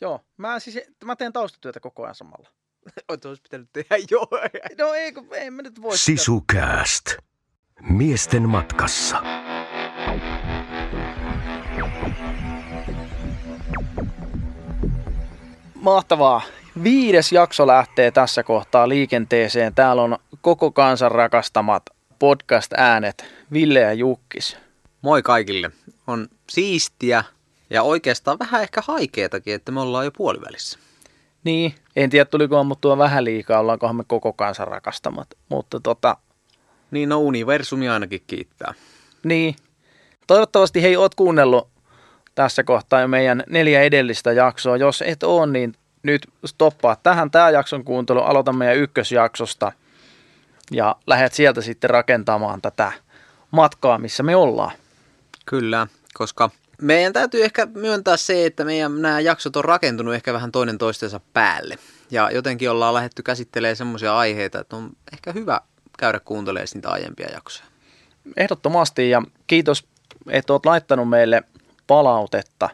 Joo, mä siis, mä teen taustatyötä koko ajan samalla. Oot olisi pitänyt tehdä jo. No ei, kun ei mä nyt voi. Sisukääst. Miesten matkassa. Mahtavaa. Viides jakso lähtee tässä kohtaa liikenteeseen. Täällä on koko kansan rakastamat podcast-äänet Ville ja Jukkis. Moi kaikille. On siistiä ja oikeastaan vähän ehkä haikeetakin, että me ollaan jo puolivälissä. Niin, en tiedä tuliko ammuttua vähän liikaa, ollaankohan me koko kansan rakastamat. Mutta tota, Niin no universumi ainakin kiittää. niin. Toivottavasti hei, oot kuunnellut tässä kohtaa jo meidän neljä edellistä jaksoa. Jos et oo, niin nyt stoppaa tähän tämä jakson kuuntelu. Aloita meidän ykkösjaksosta ja lähdet sieltä sitten rakentamaan tätä matkaa, missä me ollaan. Kyllä, koska meidän täytyy ehkä myöntää se, että meidän nämä jaksot on rakentunut ehkä vähän toinen toistensa päälle. Ja jotenkin ollaan lähdetty käsittelemään semmoisia aiheita, että on ehkä hyvä käydä kuuntelemaan niitä aiempia jaksoja. Ehdottomasti ja kiitos, että oot laittanut meille palautetta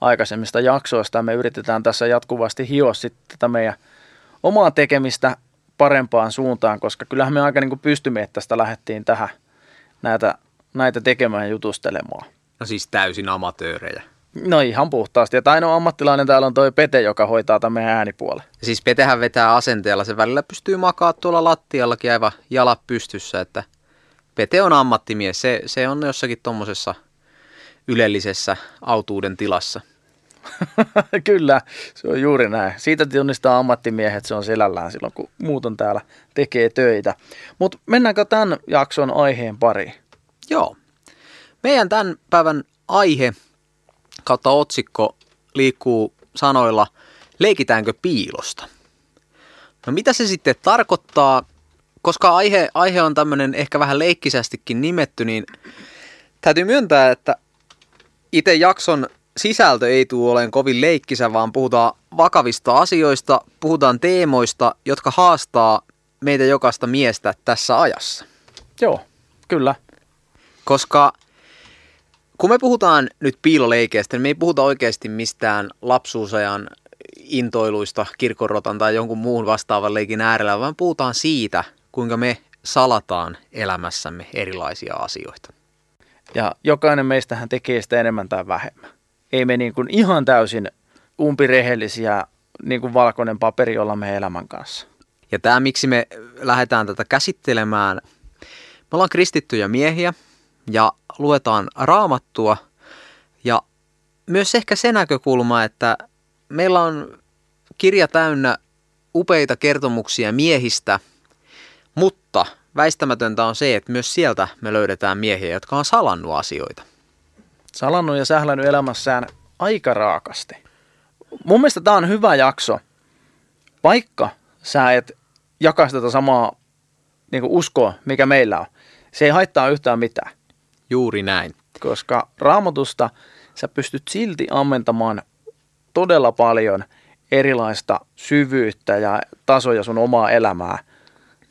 aikaisemmista jaksoista. Me yritetään tässä jatkuvasti hioa sitten tätä meidän omaa tekemistä parempaan suuntaan, koska kyllähän me aika niin kuin pystymme, että tästä lähdettiin tähän näitä, näitä tekemään ja jutustelemaan. No siis täysin amatöörejä. No ihan puhtaasti. Ja ainoa ammattilainen täällä on toi Pete, joka hoitaa tämän meidän äänipuolen. Ja siis Petehän vetää asenteella, se välillä pystyy makaa tuolla lattiallakin aivan jalat pystyssä, että Pete on ammattimies, se, se on jossakin tuommoisessa ylellisessä autuuden tilassa. Kyllä, se on juuri näin. Siitä tunnistaa ammattimiehet, se on selällään silloin, kun muut on täällä tekee töitä. Mutta mennäänkö tämän jakson aiheen pariin? Joo. Meidän tämän päivän aihe kautta otsikko liikkuu sanoilla leikitäänkö piilosta? No mitä se sitten tarkoittaa? Koska aihe, aihe on tämmöinen ehkä vähän leikkisästikin nimetty, niin täytyy myöntää, että itse jakson sisältö ei tule olemaan kovin leikkisä, vaan puhutaan vakavista asioista, puhutaan teemoista, jotka haastaa meitä jokaista miestä tässä ajassa. Joo, kyllä. Koska kun me puhutaan nyt piiloleikeistä, niin me ei puhuta oikeasti mistään lapsuusajan intoiluista kirkonrotan tai jonkun muun vastaavan leikin äärellä, vaan puhutaan siitä, kuinka me salataan elämässämme erilaisia asioita. Ja jokainen meistähän tekee sitä enemmän tai vähemmän. Ei me niin kuin ihan täysin umpirehellisiä, niin kuin valkoinen paperi olla meidän elämän kanssa. Ja tämä, miksi me lähdetään tätä käsittelemään, me ollaan kristittyjä miehiä ja luetaan raamattua ja myös ehkä se näkökulma, että meillä on kirja täynnä upeita kertomuksia miehistä, mutta väistämätöntä on se, että myös sieltä me löydetään miehiä, jotka on salannut asioita. Salannut ja sählännyt elämässään aika raakasti. Mun mielestä tämä on hyvä jakso, vaikka sä et jakaa tätä samaa niin uskoa, mikä meillä on. Se ei haittaa yhtään mitään. Juuri näin. koska raamatusta sä pystyt silti ammentamaan todella paljon erilaista syvyyttä ja tasoja sun omaa elämää,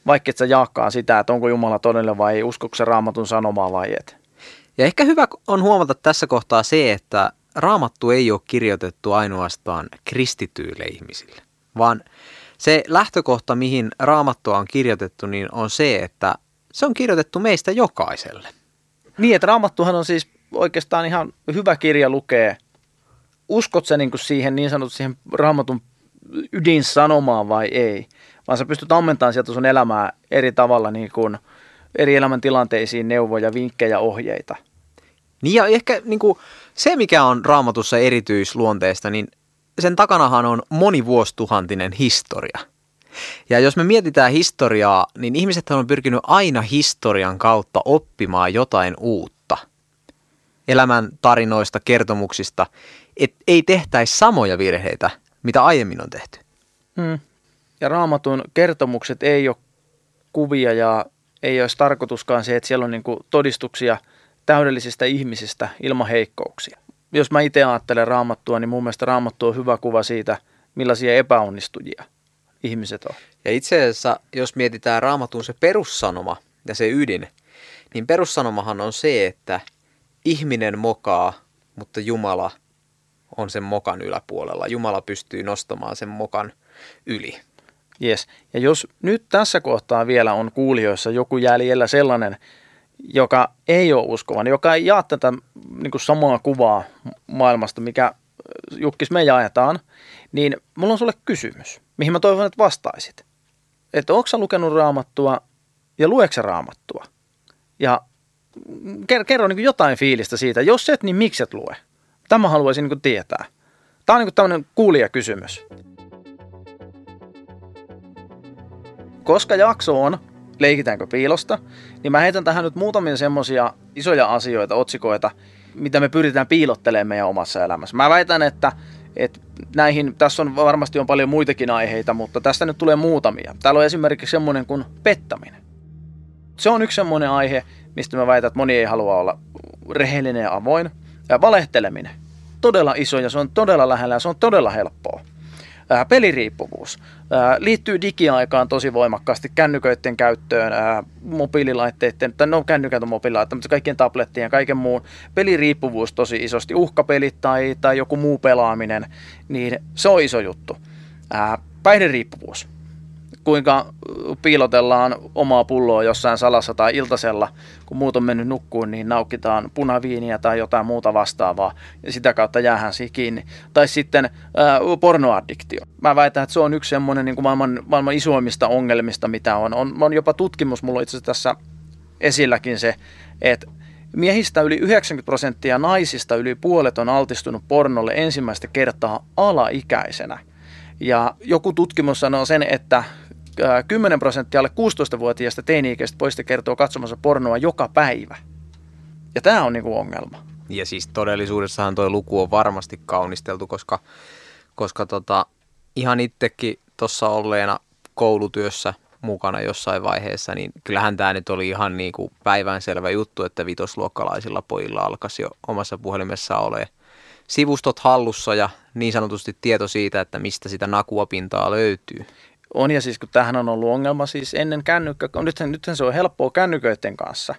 vaikka et sä jaakkaan sitä, että onko Jumala todellinen vai ei, uskoko se raamatun sanomaa vai et. Ja ehkä hyvä on huomata tässä kohtaa se, että raamattu ei ole kirjoitettu ainoastaan kristityille ihmisille, vaan se lähtökohta, mihin raamattua on kirjoitettu, niin on se, että se on kirjoitettu meistä jokaiselle. Niin, että raamattuhan on siis oikeastaan ihan hyvä kirja lukee. Uskot sä niin kuin siihen niin sanottu siihen raamatun ydinsanomaan vai ei? Vaan sä pystyt ammentamaan sieltä sun elämää eri tavalla niin kuin eri elämäntilanteisiin neuvoja, vinkkejä, ohjeita. Niin ja ehkä niin kuin, se, mikä on raamatussa erityisluonteesta, niin sen takanahan on monivuostuhantinen historia. Ja jos me mietitään historiaa, niin ihmiset on pyrkinyt aina historian kautta oppimaan jotain uutta. Elämän tarinoista, kertomuksista, et ei tehtäisi samoja virheitä, mitä aiemmin on tehty. Hmm. Ja raamatun kertomukset ei ole kuvia ja ei olisi tarkoituskaan se, että siellä on niin todistuksia täydellisistä ihmisistä ilman heikkouksia. Jos mä itse ajattelen raamattua, niin mun mielestä raamattu on hyvä kuva siitä, millaisia epäonnistujia ihmiset on. Ja itse asiassa, jos mietitään raamatun se perussanoma ja se ydin, niin perussanomahan on se, että ihminen mokaa, mutta Jumala on sen mokan yläpuolella. Jumala pystyy nostamaan sen mokan yli. Yes. Ja jos nyt tässä kohtaa vielä on kuulijoissa joku jäljellä sellainen, joka ei ole uskovan, joka ei jaa tätä niin kuin samaa kuvaa maailmasta, mikä Jukkis me jaetaan, niin mulla on sulle kysymys, mihin mä toivon, että vastaisit. Että onko sä lukenut raamattua ja lueksä raamattua? Ja kerro niin jotain fiilistä siitä. Jos et, niin miksi et lue? Tämä haluaisin niin tietää. Tämä on niin tämmöinen kuulijakysymys. Koska jakso on Leikitäänkö piilosta, niin mä heitän tähän nyt muutamia semmoisia isoja asioita, otsikoita, mitä me pyritään piilottelemaan meidän omassa elämässä. Mä väitän, että, että näihin, tässä on varmasti on paljon muitakin aiheita, mutta tästä nyt tulee muutamia. Täällä on esimerkiksi semmoinen kuin pettäminen. Se on yksi semmoinen aihe, mistä mä väitän, että moni ei halua olla rehellinen ja avoin. Ja valehteleminen. Todella iso ja se on todella lähellä ja se on todella helppoa. Peliriippuvuus liittyy digiaikaan tosi voimakkaasti kännyköiden käyttöön, mobiililaitteiden, tai no kännykät on mobiililaitteet, mutta kaikkien tablettien ja kaiken muun. Peliriippuvuus tosi isosti, uhkapelit tai, tai joku muu pelaaminen, niin se on iso juttu. Päihderiippuvuus kuinka piilotellaan omaa pulloa jossain salassa tai iltasella, kun muut on mennyt nukkuun, niin naukkitaan punaviiniä tai jotain muuta vastaavaa ja sitä kautta jäähän siihen kiinni. Tai sitten ää, pornoaddiktio. Mä väitän, että se on yksi semmoinen niin kuin maailman, maailman isoimmista ongelmista, mitä on. on. On jopa tutkimus, mulla itse tässä esilläkin se, että Miehistä yli 90 prosenttia naisista yli puolet on altistunut pornolle ensimmäistä kertaa alaikäisenä. Ja joku tutkimus sanoo sen, että 10 prosenttia alle 16-vuotiaista teini-ikäistä poista kertoo katsomassa pornoa joka päivä. Ja tämä on niinku ongelma. Ja siis todellisuudessahan tuo luku on varmasti kaunisteltu, koska, koska tota, ihan itsekin tuossa olleena koulutyössä mukana jossain vaiheessa, niin kyllähän tämä nyt oli ihan niin kuin päivänselvä juttu, että vitosluokkalaisilla pojilla alkaisi jo omassa puhelimessa ole sivustot hallussa ja niin sanotusti tieto siitä, että mistä sitä nakuapintaa löytyy. On ja siis kun tähän on ollut ongelma siis ennen kännykkä, nythän, nythän se on helppoa kännyköiden kanssa.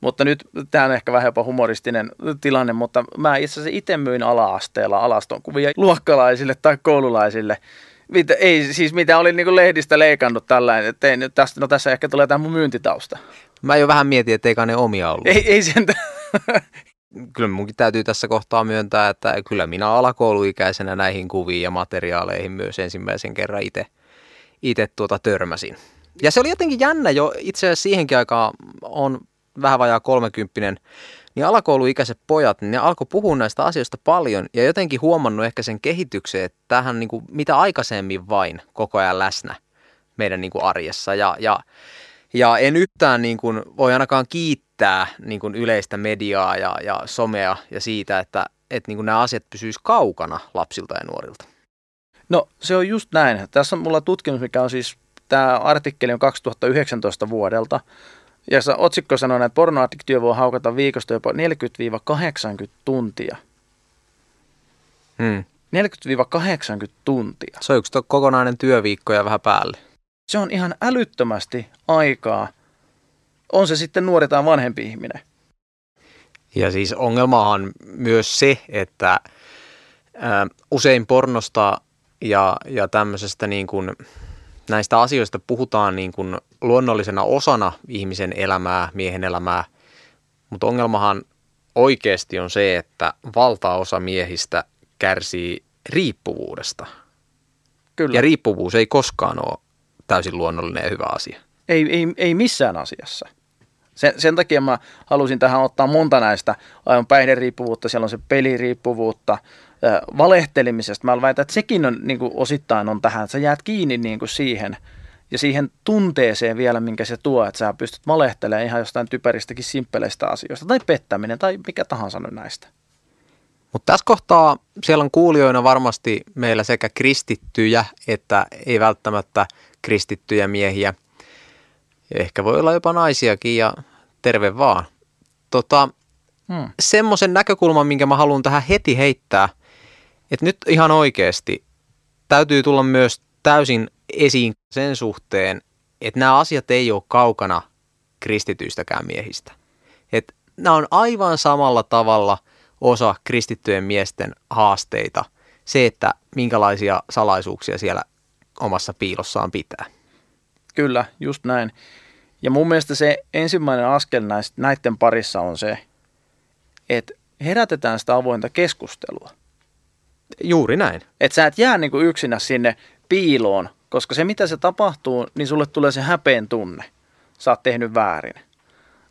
Mutta nyt tämä on ehkä vähän jopa humoristinen tilanne, mutta mä itse asiassa itse myin ala-asteella alaston kuvia luokkalaisille tai koululaisille. Mitä, ei siis mitä oli niin lehdistä leikannut tällainen, että ei, nyt tästä, no tässä ehkä tulee tämä mun myyntitausta. Mä jo vähän mietin, että eikä ne omia ollut. Ei, ei sen Kyllä munkin täytyy tässä kohtaa myöntää, että kyllä minä alakouluikäisenä näihin kuviin ja materiaaleihin myös ensimmäisen kerran itse itse tuota törmäsin. Ja se oli jotenkin jännä jo, itse asiassa siihenkin aikaan on vähän vajaa kolmekymppinen, niin alakouluikäiset pojat, niin ne alkoi puhua näistä asioista paljon ja jotenkin huomannut ehkä sen kehityksen, että tähän niin kuin, mitä aikaisemmin vain koko ajan läsnä meidän niin kuin arjessa. Ja, ja, ja en yhtään niin kuin, voi ainakaan kiittää niin kuin yleistä mediaa ja, ja somea ja siitä, että, että niin kuin nämä asiat pysyisivät kaukana lapsilta ja nuorilta. No se on just näin. Tässä on mulla tutkimus, mikä on siis, tämä artikkeli on 2019 vuodelta. Ja otsikko sanoo, että pornoaddiktio voi haukata viikosta jopa 40-80 tuntia. Hmm. 40-80 tuntia. Se on yksi kokonainen työviikko ja vähän päälle. Se on ihan älyttömästi aikaa. On se sitten nuori tai vanhempi ihminen. Ja siis ongelmahan myös se, että ä, usein pornosta ja, ja tämmöisestä niin kuin, näistä asioista puhutaan niin kuin luonnollisena osana ihmisen elämää, miehen elämää, mutta ongelmahan oikeasti on se, että valtaosa miehistä kärsii riippuvuudesta. Kyllä. Ja riippuvuus ei koskaan ole täysin luonnollinen ja hyvä asia. Ei, ei, ei missään asiassa. Sen, sen takia mä halusin tähän ottaa monta näistä aivan päihderiippuvuutta, siellä on se peliriippuvuutta, valehtelemisesta. Mä väitän, että sekin on niin kuin osittain on tähän, että sä jäät kiinni niin kuin siihen ja siihen tunteeseen vielä, minkä se tuo, että sä pystyt valehtelemaan ihan jostain typeristäkin simppeleistä asioista tai pettäminen tai mikä tahansa nyt näistä. Mutta tässä kohtaa siellä on kuulijoina varmasti meillä sekä kristittyjä että ei välttämättä kristittyjä miehiä. Ehkä voi olla jopa naisiakin ja terve vaan. Tota, hmm. Semmoisen näkökulman, minkä mä haluan tähän heti heittää, että nyt ihan oikeasti täytyy tulla myös täysin esiin sen suhteen, että nämä asiat ei ole kaukana kristityistäkään miehistä. Että nämä on aivan samalla tavalla osa kristittyjen miesten haasteita, se, että minkälaisia salaisuuksia siellä omassa piilossaan pitää. Kyllä, just näin. Ja mun mielestä se ensimmäinen askel näiden parissa on se, että herätetään sitä avointa keskustelua. Juuri näin. Että sä et jää niinku yksinä sinne piiloon, koska se mitä se tapahtuu, niin sulle tulee se häpeen tunne. Sä oot tehnyt väärin.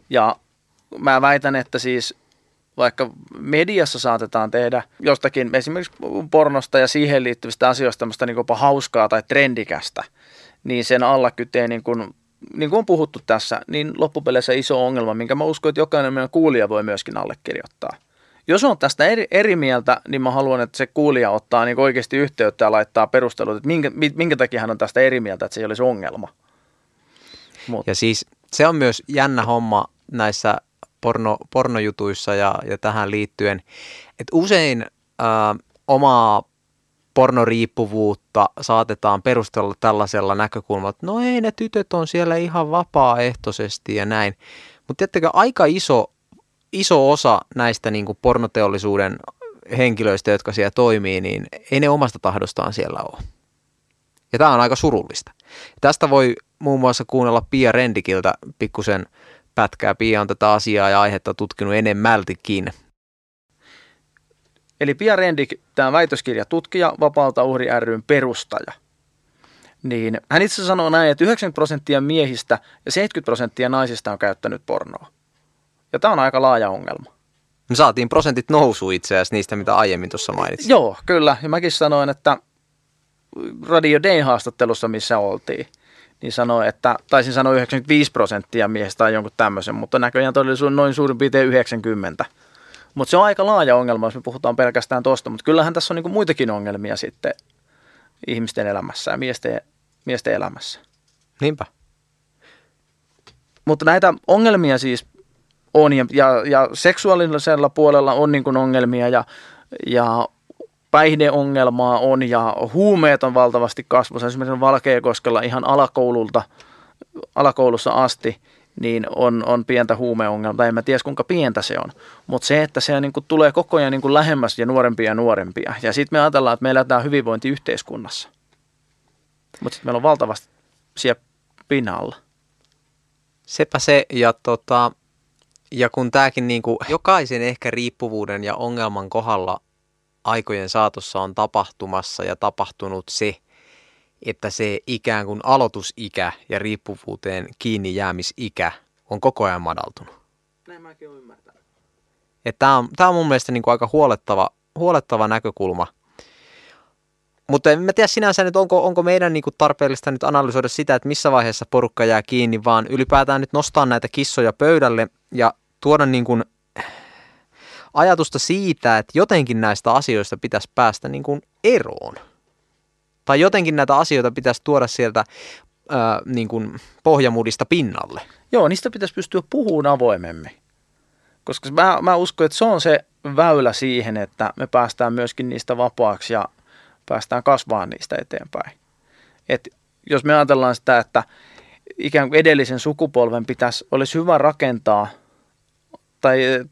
Ja mä väitän, että siis vaikka mediassa saatetaan tehdä jostakin esimerkiksi pornosta ja siihen liittyvistä asioista tämmöistä niin jopa hauskaa tai trendikästä, niin sen alla kytee niin kuin, niin kuin on puhuttu tässä, niin loppupeleissä iso ongelma, minkä mä uskon, että jokainen meidän kuulija voi myöskin allekirjoittaa. Jos on tästä eri, eri mieltä, niin mä haluan, että se kuulija ottaa niin oikeasti yhteyttä ja laittaa perustelut, että minkä, minkä takia hän on tästä eri mieltä, että se ei olisi ongelma. Mut. Ja siis se on myös jännä homma näissä porno, pornojutuissa ja, ja tähän liittyen, että usein ää, omaa pornoriippuvuutta saatetaan perustella tällaisella näkökulmalla, että no ei ne tytöt on siellä ihan vapaaehtoisesti ja näin. Mutta tiettäkö aika iso, iso osa näistä niin kuin pornoteollisuuden henkilöistä, jotka siellä toimii, niin ei ne omasta tahdostaan siellä ole. Ja tämä on aika surullista. Tästä voi muun muassa kuunnella Pia Rendikiltä pikkusen pätkää. Pia on tätä asiaa ja aihetta tutkinut enemmältikin. Eli Pia Rendik, tämä väitöskirjatutkija, Vapaalta uhri ryn perustaja. Niin hän itse sanoo näin, että 90 prosenttia miehistä ja 70 prosenttia naisista on käyttänyt pornoa. Ja tämä on aika laaja ongelma. Me saatiin prosentit nousu itse asiassa niistä, mitä aiemmin tuossa mainitsin. Joo, kyllä. Ja mäkin sanoin, että Radio Day haastattelussa, missä oltiin, niin sanoi, että taisin sanoa 95 prosenttia miehistä tai jonkun tämmöisen, mutta näköjään todellisuus noin suurin piirtein 90. Mutta se on aika laaja ongelma, jos me puhutaan pelkästään tuosta, mutta kyllähän tässä on niinku muitakin ongelmia sitten ihmisten elämässä ja miesten, miesten elämässä. Niinpä. Mutta näitä ongelmia siis on ja, ja, ja seksuaalisella puolella on niin ongelmia ja, ja päihdeongelmaa on ja huumeet on valtavasti kasvussa. Esimerkiksi Valkeakoskella ihan alakoululta, alakoulussa asti niin on, on pientä huumeongelmaa. En mä tiedä kuinka pientä se on. Mutta se, että se niin kuin tulee koko ajan niin kuin lähemmäs ja nuorempia ja nuorempia. Ja sitten me ajatellaan, että me eletään hyvinvointiyhteiskunnassa. Mutta sitten meillä on valtavasti siellä pinnalla. Sepä se, ja, tota, ja kun tämäkin niin kuin jokaisen ehkä riippuvuuden ja ongelman kohdalla aikojen saatossa on tapahtumassa ja tapahtunut se, että se ikään kuin aloitusikä ja riippuvuuteen kiinni jäämisikä on koko ajan madaltunut. Näin mäkin olen ymmärtänyt. Tämä on, tämä on mun mielestä niin kuin aika huolettava, huolettava näkökulma. Mutta en mä tiedä sinänsä nyt, onko, onko meidän niin kuin tarpeellista nyt analysoida sitä, että missä vaiheessa porukka jää kiinni, vaan ylipäätään nyt nostaa näitä kissoja pöydälle ja tuoda niin kuin ajatusta siitä, että jotenkin näistä asioista pitäisi päästä niin kuin eroon. Tai jotenkin näitä asioita pitäisi tuoda sieltä ää, niin kuin pohjamudista pinnalle. Joo, niistä pitäisi pystyä puhumaan avoimemmin. Koska mä, mä uskon, että se on se väylä siihen, että me päästään myöskin niistä vapaaksi ja päästään kasvamaan niistä eteenpäin. Et jos me ajatellaan sitä, että ikään kuin edellisen sukupolven pitäisi, olisi hyvä rakentaa tai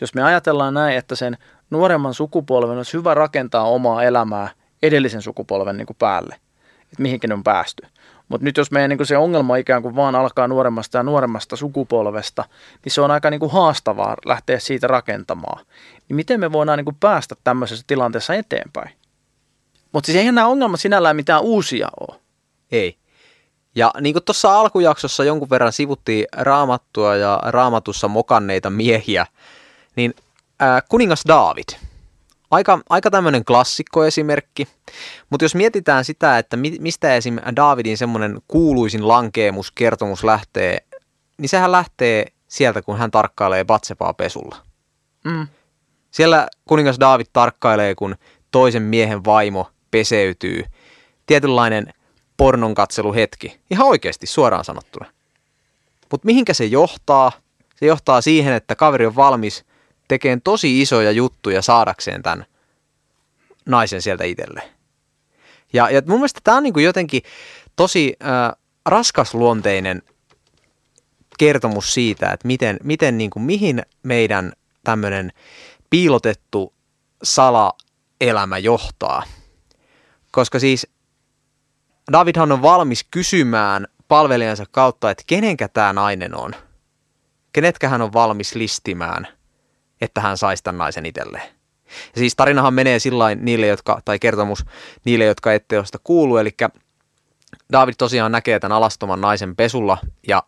jos me ajatellaan näin, että sen nuoremman sukupolven olisi hyvä rakentaa omaa elämää edellisen sukupolven niin kuin päälle, että mihinkin on päästy. Mutta nyt jos meidän niin se ongelma ikään kuin vaan alkaa nuoremmasta ja nuoremmasta sukupolvesta, niin se on aika niin kuin haastavaa lähteä siitä rakentamaan. Niin miten me voidaan niin kuin päästä tämmöisessä tilanteessa eteenpäin? Mutta siis eihän nämä ongelmat sinällään mitään uusia ole. Ei. Ja niin kuin tuossa alkujaksossa jonkun verran sivuttiin raamattua ja raamatussa mokanneita miehiä, niin äh, kuningas David. Aika, aika tämmöinen klassikkoesimerkki, mutta jos mietitään sitä, että mi, mistä esim. Davidin semmoinen kuuluisin lankeemuskertomus lähtee, niin sehän lähtee sieltä, kun hän tarkkailee Batsepaa pesulla. Mm. Siellä kuningas David tarkkailee, kun toisen miehen vaimo peseytyy. Tietynlainen pornon katseluhetki. Ihan oikeasti, suoraan sanottuna. Mutta mihinkä se johtaa? Se johtaa siihen, että kaveri on valmis tekemään tosi isoja juttuja saadakseen tämän naisen sieltä itselle. Ja, ja mun mielestä tämä on niin kuin jotenkin tosi äh, raskasluonteinen kertomus siitä, että miten, miten niin kuin, mihin meidän tämmöinen piilotettu salaelämä johtaa. Koska siis Davidhan on valmis kysymään palvelijansa kautta, että kenenkä tämä nainen on. Kenetkä hän on valmis listimään, että hän saisi tämän naisen itselleen. Ja siis tarinahan menee sillä niille, jotka, tai kertomus niille, jotka ette ole sitä kuulu, eli David tosiaan näkee tämän alastoman naisen pesulla ja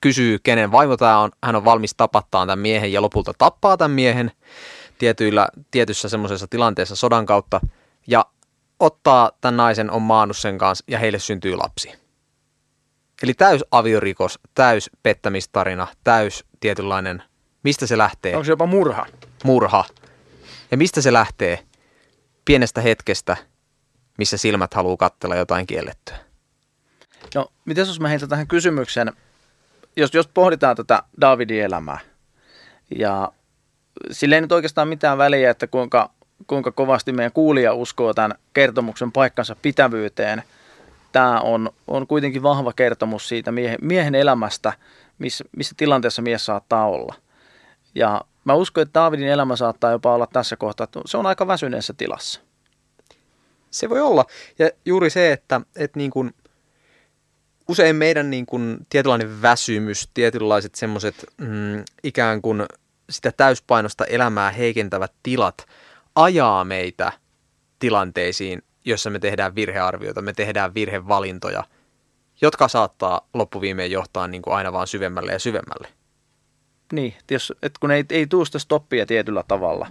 kysyy, kenen vaimo tämä on. Hän on valmis tapattaa tämän miehen ja lopulta tappaa tämän miehen tietyillä, tietyssä semmoisessa tilanteessa sodan kautta. Ja ottaa tämän naisen, on maannut sen kanssa ja heille syntyy lapsi. Eli täys aviorikos, täys pettämistarina, täys tietynlainen, mistä se lähtee? Onko se jopa murha? Murha. Ja mistä se lähtee? Pienestä hetkestä, missä silmät haluaa katsella jotain kiellettyä. No, miten jos mä heitän tähän kysymyksen, jos, jos pohditaan tätä Davidin elämää, ja sillä ei nyt oikeastaan mitään väliä, että kuinka, kuinka kovasti meidän kuulija uskoo tämän kertomuksen paikkansa pitävyyteen. Tämä on, on kuitenkin vahva kertomus siitä miehen, miehen elämästä, missä, missä tilanteessa mies saattaa olla. Ja mä uskon, että Davidin elämä saattaa jopa olla tässä kohtaa, että se on aika väsyneessä tilassa. Se voi olla. Ja juuri se, että, että niin kuin, usein meidän niin kuin, tietynlainen väsymys, tietynlaiset semmoiset mm, ikään kuin sitä täyspainosta elämää heikentävät tilat ajaa meitä tilanteisiin, jossa me tehdään virhearvioita, me tehdään virhevalintoja, jotka saattaa loppuviimeen johtaa niin kuin aina vaan syvemmälle ja syvemmälle. Niin, jos, et kun ei, ei tule sitä stoppia tietyllä tavalla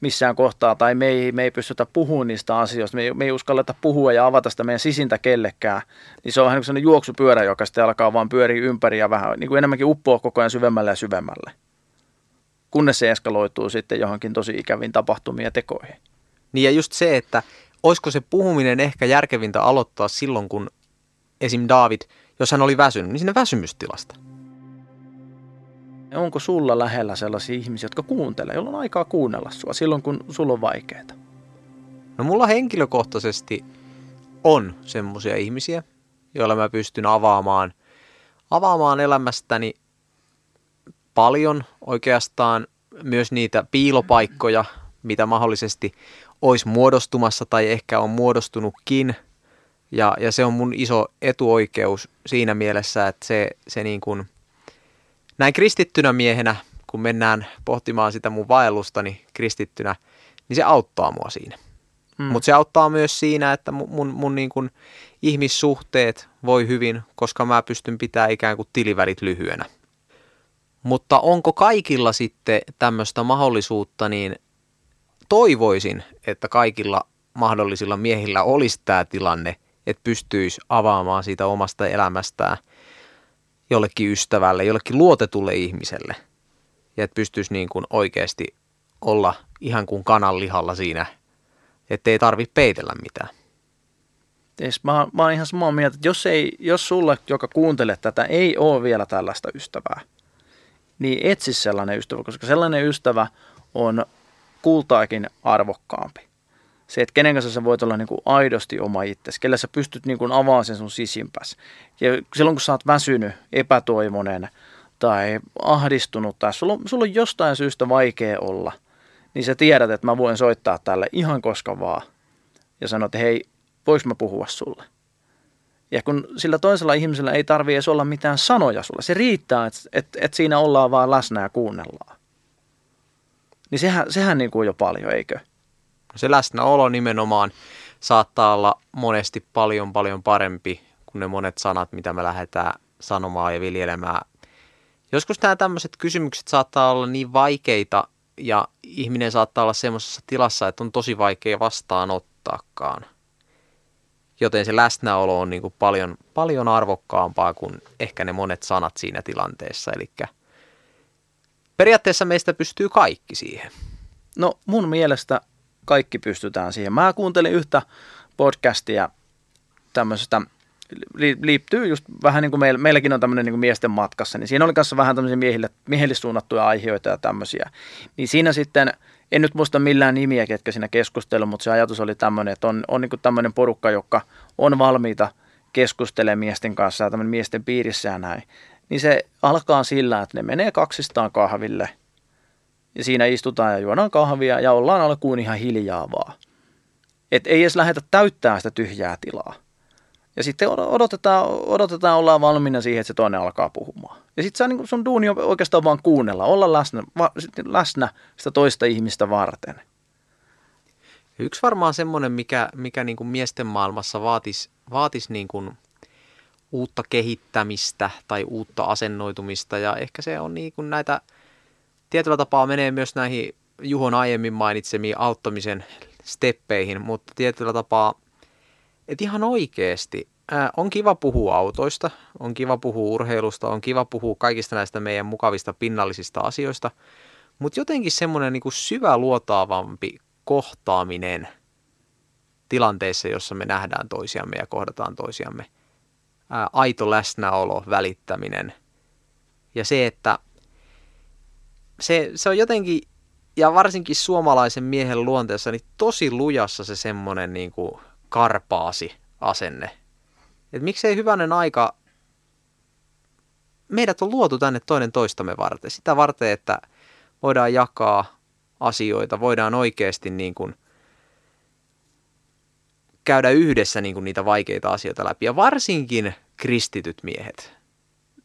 missään kohtaa, tai me ei, me ei pystytä puhumaan niistä asioista, me ei, me ei uskalleta puhua ja avata sitä meidän sisintä kellekään, niin se on vähän niin kuin juoksupyörä, joka sitten alkaa vaan pyöriä ympäri ja vähän niin kuin enemmänkin uppoa koko ajan syvemmälle ja syvemmälle, kunnes se eskaloituu sitten johonkin tosi ikäviin tapahtumiin ja tekoihin. Niin ja just se, että olisiko se puhuminen ehkä järkevintä aloittaa silloin, kun esim. David, jos hän oli väsynyt, niin sinne väsymystilasta. Onko sulla lähellä sellaisia ihmisiä, jotka kuuntelee, jolla on aikaa kuunnella sua silloin, kun sulla on vaikeaa? No mulla henkilökohtaisesti on semmoisia ihmisiä, joilla mä pystyn avaamaan, avaamaan elämästäni paljon oikeastaan myös niitä piilopaikkoja, mitä mahdollisesti olisi muodostumassa tai ehkä on muodostunutkin. Ja, ja se on mun iso etuoikeus siinä mielessä, että se, se niin kuin – näin kristittynä miehenä, kun mennään pohtimaan sitä mun vaellustani kristittynä, niin se auttaa mua siinä. Mm. Mutta se auttaa myös siinä, että mun, mun, mun niin kuin ihmissuhteet voi hyvin, koska mä pystyn pitämään ikään kuin tilivälit lyhyenä. Mutta onko kaikilla sitten tämmöistä mahdollisuutta, niin toivoisin, että kaikilla mahdollisilla miehillä olisi tämä tilanne, että pystyisi avaamaan siitä omasta elämästään – jollekin ystävälle, jollekin luotetulle ihmiselle. Ja että pystyisi niin kuin oikeasti olla ihan kuin kananlihalla siinä, että ei tarvitse peitellä mitään. Tees, mä, mä oon ihan samaa mieltä, että jos, ei, jos sulle, joka kuuntelee tätä, ei ole vielä tällaista ystävää, niin etsi sellainen ystävä, koska sellainen ystävä on kultaakin arvokkaampi se, että kenen kanssa sä voit olla niin kuin aidosti oma itsesi, kelle sä pystyt niin kuin avaamaan sen sun sisimpäs. Ja silloin kun sä oot väsynyt, epätoimoinen tai ahdistunut tai sulla, sulla on jostain syystä vaikea olla, niin sä tiedät, että mä voin soittaa tälle ihan koska vaan. Ja sanoa, että hei, voiko mä puhua sulle? Ja kun sillä toisella ihmisellä ei tarvi edes olla mitään sanoja sulle, se riittää, että, että, että siinä ollaan vaan läsnä ja kuunnellaan. Niin sehän, sehän niin kuin jo paljon, eikö? Se läsnäolo nimenomaan saattaa olla monesti paljon paljon parempi kuin ne monet sanat, mitä me lähdetään sanomaan ja viljelemään. Joskus nämä tämmöiset kysymykset saattaa olla niin vaikeita ja ihminen saattaa olla semmoisessa tilassa, että on tosi vaikea vastaanottaakaan. Joten se läsnäolo on niin kuin paljon, paljon arvokkaampaa kuin ehkä ne monet sanat siinä tilanteessa. Eli periaatteessa meistä pystyy kaikki siihen. No mun mielestä kaikki pystytään siihen. Mä kuuntelin yhtä podcastia tämmöisestä, liittyy just vähän niin kuin meillä, meilläkin on tämmöinen niin kuin miesten matkassa, niin siinä oli kanssa vähän tämmöisiä miehille, miehille suunnattuja aiheita ja tämmöisiä. Niin siinä sitten, en nyt muista millään nimiä, ketkä siinä keskustelu, mutta se ajatus oli tämmöinen, että on, on niin kuin tämmöinen porukka, joka on valmiita keskustelemaan miesten kanssa ja tämmöinen miesten piirissä ja näin. Niin se alkaa sillä, että ne menee kaksistaan kahville ja siinä istutaan ja juodaan kahvia ja ollaan alkuun ihan hiljaa vaan. Et ei edes lähdetä täyttää sitä tyhjää tilaa. Ja sitten odotetaan, odotetaan ollaan valmiina siihen, että se toinen alkaa puhumaan. Ja sitten niin sun duuni on oikeastaan vaan kuunnella, olla läsnä, va, läsnä sitä toista ihmistä varten. Yksi varmaan semmoinen, mikä, mikä niin kuin miesten maailmassa vaatisi, vaatis niin kuin uutta kehittämistä tai uutta asennoitumista. Ja ehkä se on niin kuin näitä, tietyllä tapaa menee myös näihin Juhon aiemmin mainitsemiin auttamisen steppeihin, mutta tietyllä tapaa, että ihan oikeasti ää, on kiva puhua autoista, on kiva puhua urheilusta, on kiva puhua kaikista näistä meidän mukavista pinnallisista asioista, mutta jotenkin semmoinen niin syvä luotaavampi kohtaaminen tilanteissa, jossa me nähdään toisiamme ja kohdataan toisiamme. Ää, aito läsnäolo, välittäminen. Ja se, että se, se on jotenkin, ja varsinkin suomalaisen miehen luonteessa, niin tosi lujassa se semmoinen niin kuin karpaasi asenne. Et miksei hyvänen aika, meidät on luotu tänne toinen toistamme varten. Sitä varten, että voidaan jakaa asioita, voidaan oikeasti niin kuin käydä yhdessä niin kuin niitä vaikeita asioita läpi. Ja varsinkin kristityt miehet,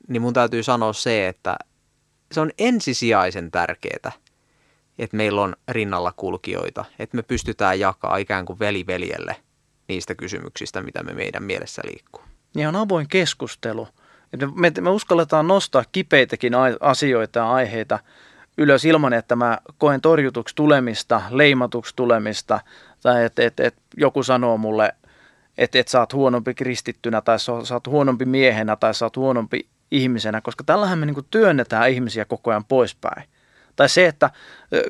niin mun täytyy sanoa se, että se on ensisijaisen tärkeää, että meillä on rinnalla kulkijoita, että me pystytään jakaa ikään kuin veli veljelle niistä kysymyksistä, mitä me meidän mielessä liikkuu. Ja on avoin keskustelu. Että me, me uskalletaan nostaa kipeitäkin asioita ja aiheita ylös ilman, että mä koen torjutuksi tulemista, leimatuksi tulemista, tai että et, et joku sanoo mulle, että et sä oot huonompi kristittynä, tai sä oot huonompi miehenä, tai sä oot huonompi ihmisenä, koska tällähän me niin työnnetään ihmisiä koko ajan poispäin. Tai se, että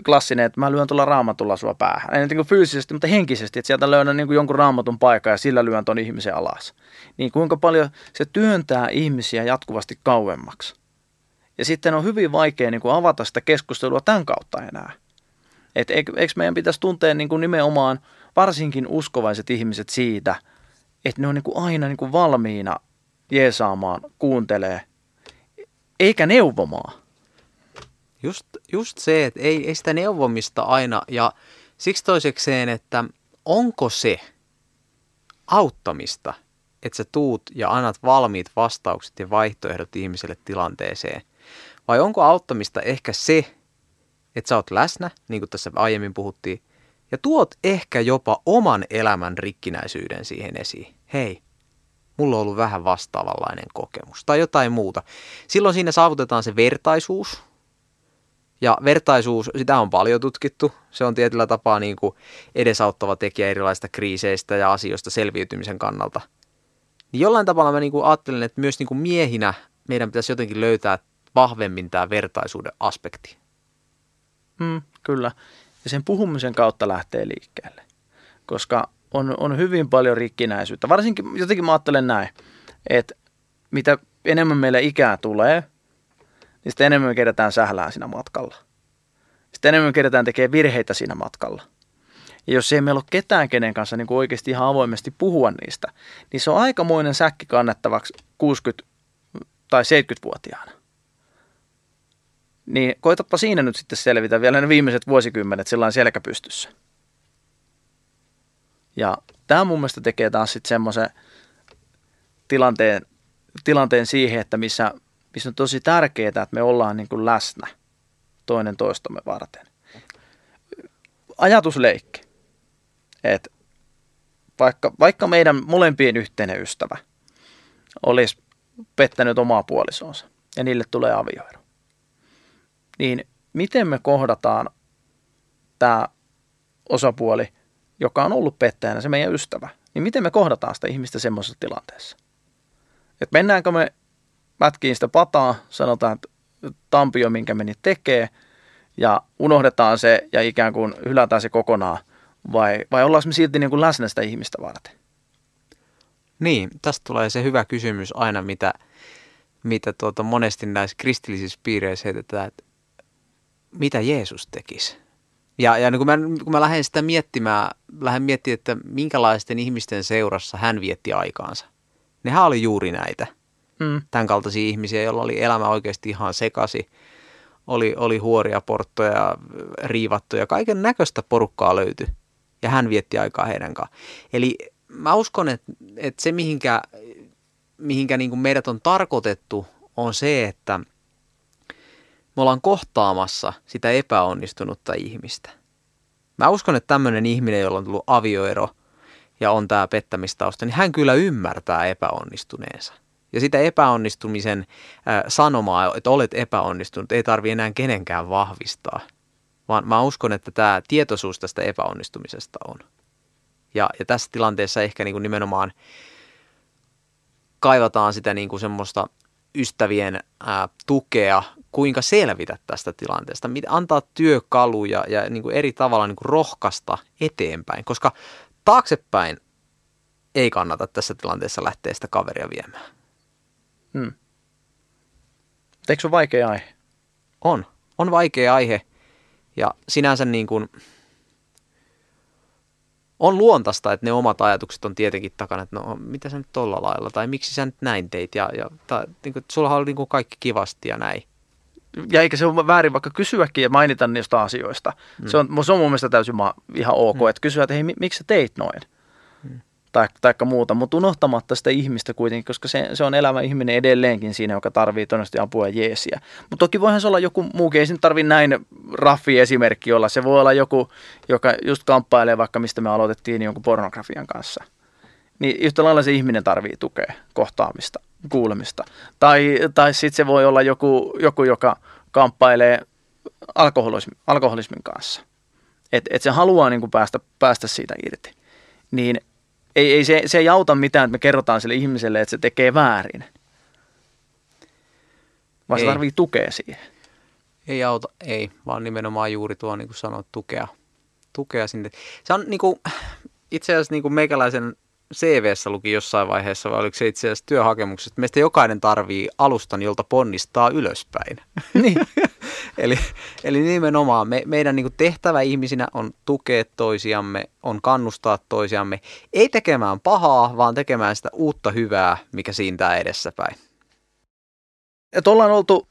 klassinen, että mä lyön tuolla raamatulla sua päähän. Ei niin fyysisesti, mutta henkisesti, että sieltä löydän niin jonkun raamatun paikan ja sillä lyön ton ihmisen alas. Niin kuinka paljon se työntää ihmisiä jatkuvasti kauemmaksi. Ja sitten on hyvin vaikea niin kuin avata sitä keskustelua tämän kautta enää. Et eikö, meidän pitäisi tuntea niin kuin nimenomaan varsinkin uskovaiset ihmiset siitä, että ne on niin kuin aina niin kuin valmiina jeesaamaan, kuuntelee, eikä neuvomaan. Just, just se, että ei, ei sitä neuvomista aina, ja siksi toisekseen, että onko se auttamista, että sä tuut ja annat valmiit vastaukset ja vaihtoehdot ihmiselle tilanteeseen, vai onko auttamista ehkä se, että sä oot läsnä, niin kuin tässä aiemmin puhuttiin, ja tuot ehkä jopa oman elämän rikkinäisyyden siihen esiin. Hei, mulla on ollut vähän vastaavanlainen kokemus tai jotain muuta. Silloin siinä saavutetaan se vertaisuus. Ja vertaisuus, sitä on paljon tutkittu. Se on tietyllä tapaa niin kuin edesauttava tekijä erilaisista kriiseistä ja asioista selviytymisen kannalta. Niin jollain tavalla mä niin kuin ajattelen, että myös niin kuin miehinä meidän pitäisi jotenkin löytää vahvemmin tämä vertaisuuden aspekti. Mm, kyllä. Ja sen puhumisen kautta lähtee liikkeelle. Koska on, on hyvin paljon rikkinäisyyttä. Varsinkin jotenkin mä ajattelen näin, että mitä enemmän meille ikää tulee, niin sitä enemmän me kerätään sählää siinä matkalla. Sitten enemmän me kerätään tekee virheitä siinä matkalla. Ja jos ei meillä ole ketään, kenen kanssa niin kuin oikeasti ihan avoimesti puhua niistä, niin se on aikamoinen säkki kannettavaksi 60- tai 70-vuotiaana niin koitapa siinä nyt sitten selvitä vielä ne viimeiset vuosikymmenet sellainen selkäpystyssä. Ja tämä mun mielestä tekee taas sitten semmoisen tilanteen, tilanteen siihen, että missä, missä on tosi tärkeää, että me ollaan niin kuin läsnä toinen toistamme varten. Ajatusleikki, että vaikka, vaikka meidän molempien yhteinen ystävä olisi pettänyt omaa puolisonsa ja niille tulee avioero, niin miten me kohdataan tämä osapuoli, joka on ollut pettäjänä, se meidän ystävä, niin miten me kohdataan sitä ihmistä semmoisessa tilanteessa? Et mennäänkö me mätkiin sitä pataa, sanotaan, että tampio, minkä meni tekee, ja unohdetaan se ja ikään kuin hylätään se kokonaan, vai, vai ollaanko me silti niin kuin läsnä sitä ihmistä varten? Niin, tästä tulee se hyvä kysymys aina, mitä, mitä tuota monesti näissä kristillisissä piireissä heitetään, että mitä Jeesus tekisi. Ja, ja niin kun, mä, kun mä lähden sitä miettimään, lähden miettimään, että minkälaisten ihmisten seurassa hän vietti aikaansa. Nehän oli juuri näitä. Mm. Tämän kaltaisia ihmisiä, joilla oli elämä oikeasti ihan sekasi. oli, oli huoria porttoja, riivattuja, kaiken näköistä porukkaa löytyi. Ja hän vietti aikaa heidän kanssaan. Eli mä uskon, että, että se mihinkä, mihinkä niin kuin meidät on tarkoitettu on se, että me ollaan kohtaamassa sitä epäonnistunutta ihmistä. Mä uskon, että tämmöinen ihminen, jolla on tullut avioero ja on tämä pettämistausta, niin hän kyllä ymmärtää epäonnistuneensa. Ja sitä epäonnistumisen sanomaa, että olet epäonnistunut, ei tarvi enää kenenkään vahvistaa. Vaan mä uskon, että tämä tietoisuus tästä epäonnistumisesta on. Ja, ja tässä tilanteessa ehkä niin kuin nimenomaan kaivataan sitä niin kuin semmoista ystävien ää, tukea, kuinka selvitä tästä tilanteesta, antaa työkaluja ja niin kuin eri tavalla niin kuin rohkaista eteenpäin, koska taaksepäin ei kannata tässä tilanteessa lähteä sitä kaveria viemään. Hmm. Eikö se ole vaikea aihe? On. On vaikea aihe ja sinänsä niin kuin, on luontaista, että ne omat ajatukset on tietenkin takana, että no mitä sä nyt tolla lailla, tai miksi sä nyt näin teit, ja, ja tai, niin kuin, sulla on niin kuin kaikki kivasti ja näin. Ja eikä se ole väärin vaikka kysyäkin ja mainita niistä asioista. Mm. Se, on, se on mun mielestä täysin ihan ok, mm. että kysyä, että hei, miksi sä teit noin? tai, taikka muuta, mutta unohtamatta sitä ihmistä kuitenkin, koska se, se on elävä ihminen edelleenkin siinä, joka tarvii todennäköisesti apua ja jeesiä. Mutta toki voihan se olla joku muukin, ei se tarvitse näin raffi esimerkki olla. Se voi olla joku, joka just kamppailee vaikka mistä me aloitettiin niin jonkun pornografian kanssa. Niin yhtä lailla se ihminen tarvii tukea, kohtaamista, kuulemista. Tai, tai sitten se voi olla joku, joku joka kamppailee alkoholismin, alkoholismin kanssa. Että et se haluaa niin kuin päästä, päästä siitä irti. Niin ei, ei se, se ei auta mitään, että me kerrotaan sille ihmiselle, että se tekee väärin. Vaan se tarvii tukea siihen. Ei auta, ei, vaan nimenomaan juuri tuo, niin kuin sanoit, tukea. Tukea sinne. Se on niin kuin, itse asiassa niin kuin meikäläisen CVssä luki jossain vaiheessa, vai oliko se itse asiassa työhakemuksesta, meistä jokainen tarvii alustan, jolta ponnistaa ylöspäin. Niin. eli, eli nimenomaan me, meidän niin tehtävä ihmisinä on tukea toisiamme, on kannustaa toisiamme, ei tekemään pahaa, vaan tekemään sitä uutta hyvää, mikä siintää edessäpäin. Et ollaan oltu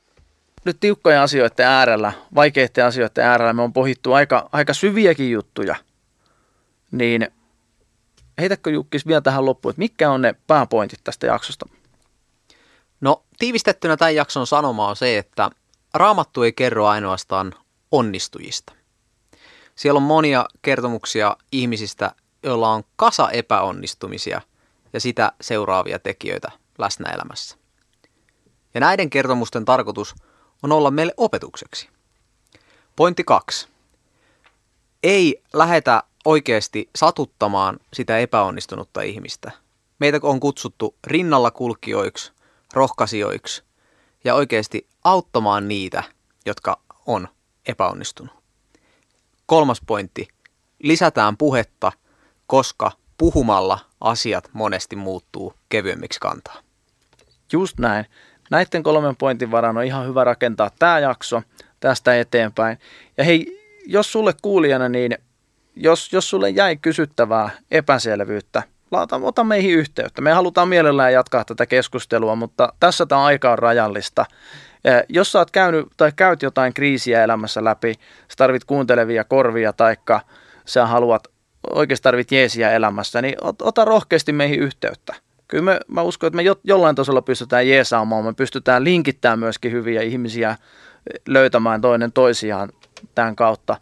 nyt tiukkojen asioiden äärellä, vaikeiden asioiden äärellä, me on pohittu aika, aika syviäkin juttuja, niin heitäkö Jukkis vielä tähän loppuun, että mitkä on ne pääpointit tästä jaksosta? No tiivistettynä tämän jakson sanoma on se, että Raamattu ei kerro ainoastaan onnistujista. Siellä on monia kertomuksia ihmisistä, joilla on kasa epäonnistumisia ja sitä seuraavia tekijöitä läsnä elämässä. Ja näiden kertomusten tarkoitus on olla meille opetukseksi. Pointti kaksi. Ei lähetä oikeasti satuttamaan sitä epäonnistunutta ihmistä. Meitä on kutsuttu rinnalla kulkijoiksi, rohkaisijoiksi ja oikeasti auttamaan niitä, jotka on epäonnistunut. Kolmas pointti. Lisätään puhetta, koska puhumalla asiat monesti muuttuu kevyemmiksi kantaa. Just näin. Näiden kolmen pointin varaan on ihan hyvä rakentaa tämä jakso tästä eteenpäin. Ja hei, jos sulle kuulijana, niin jos, jos sulle jäi kysyttävää epäselvyyttä, laita, ota meihin yhteyttä. Me halutaan mielellään jatkaa tätä keskustelua, mutta tässä tämä aika on rajallista. Jos sä oot käynyt tai käyt jotain kriisiä elämässä läpi, sä tarvit kuuntelevia korvia taikka sä haluat oikeasti tarvit jeesiä elämässä, niin ota rohkeasti meihin yhteyttä. Kyllä me, mä uskon, että me jo, jollain tasolla pystytään jeesaamaan, me pystytään linkittämään myöskin hyviä ihmisiä löytämään toinen toisiaan tämän kautta,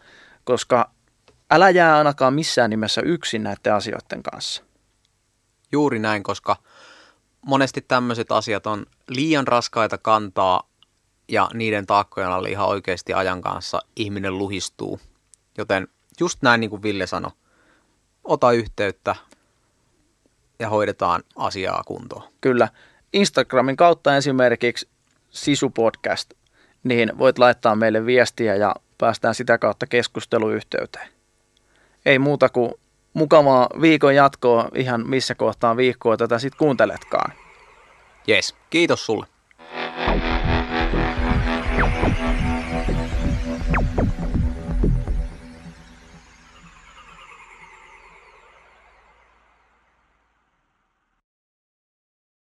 koska älä jää ainakaan missään nimessä yksin näiden asioiden kanssa. Juuri näin, koska monesti tämmöiset asiat on liian raskaita kantaa ja niiden taakkojen alle ihan oikeasti ajan kanssa ihminen luhistuu. Joten just näin niin kuin Ville sanoi, ota yhteyttä ja hoidetaan asiaa kuntoon. Kyllä. Instagramin kautta esimerkiksi Sisu Podcast, niin voit laittaa meille viestiä ja päästään sitä kautta keskusteluyhteyteen. Ei muuta kuin mukavaa viikon jatkoa ihan missä kohtaa viikkoa tätä sitten kuunteletkaan. Jes, kiitos sulle.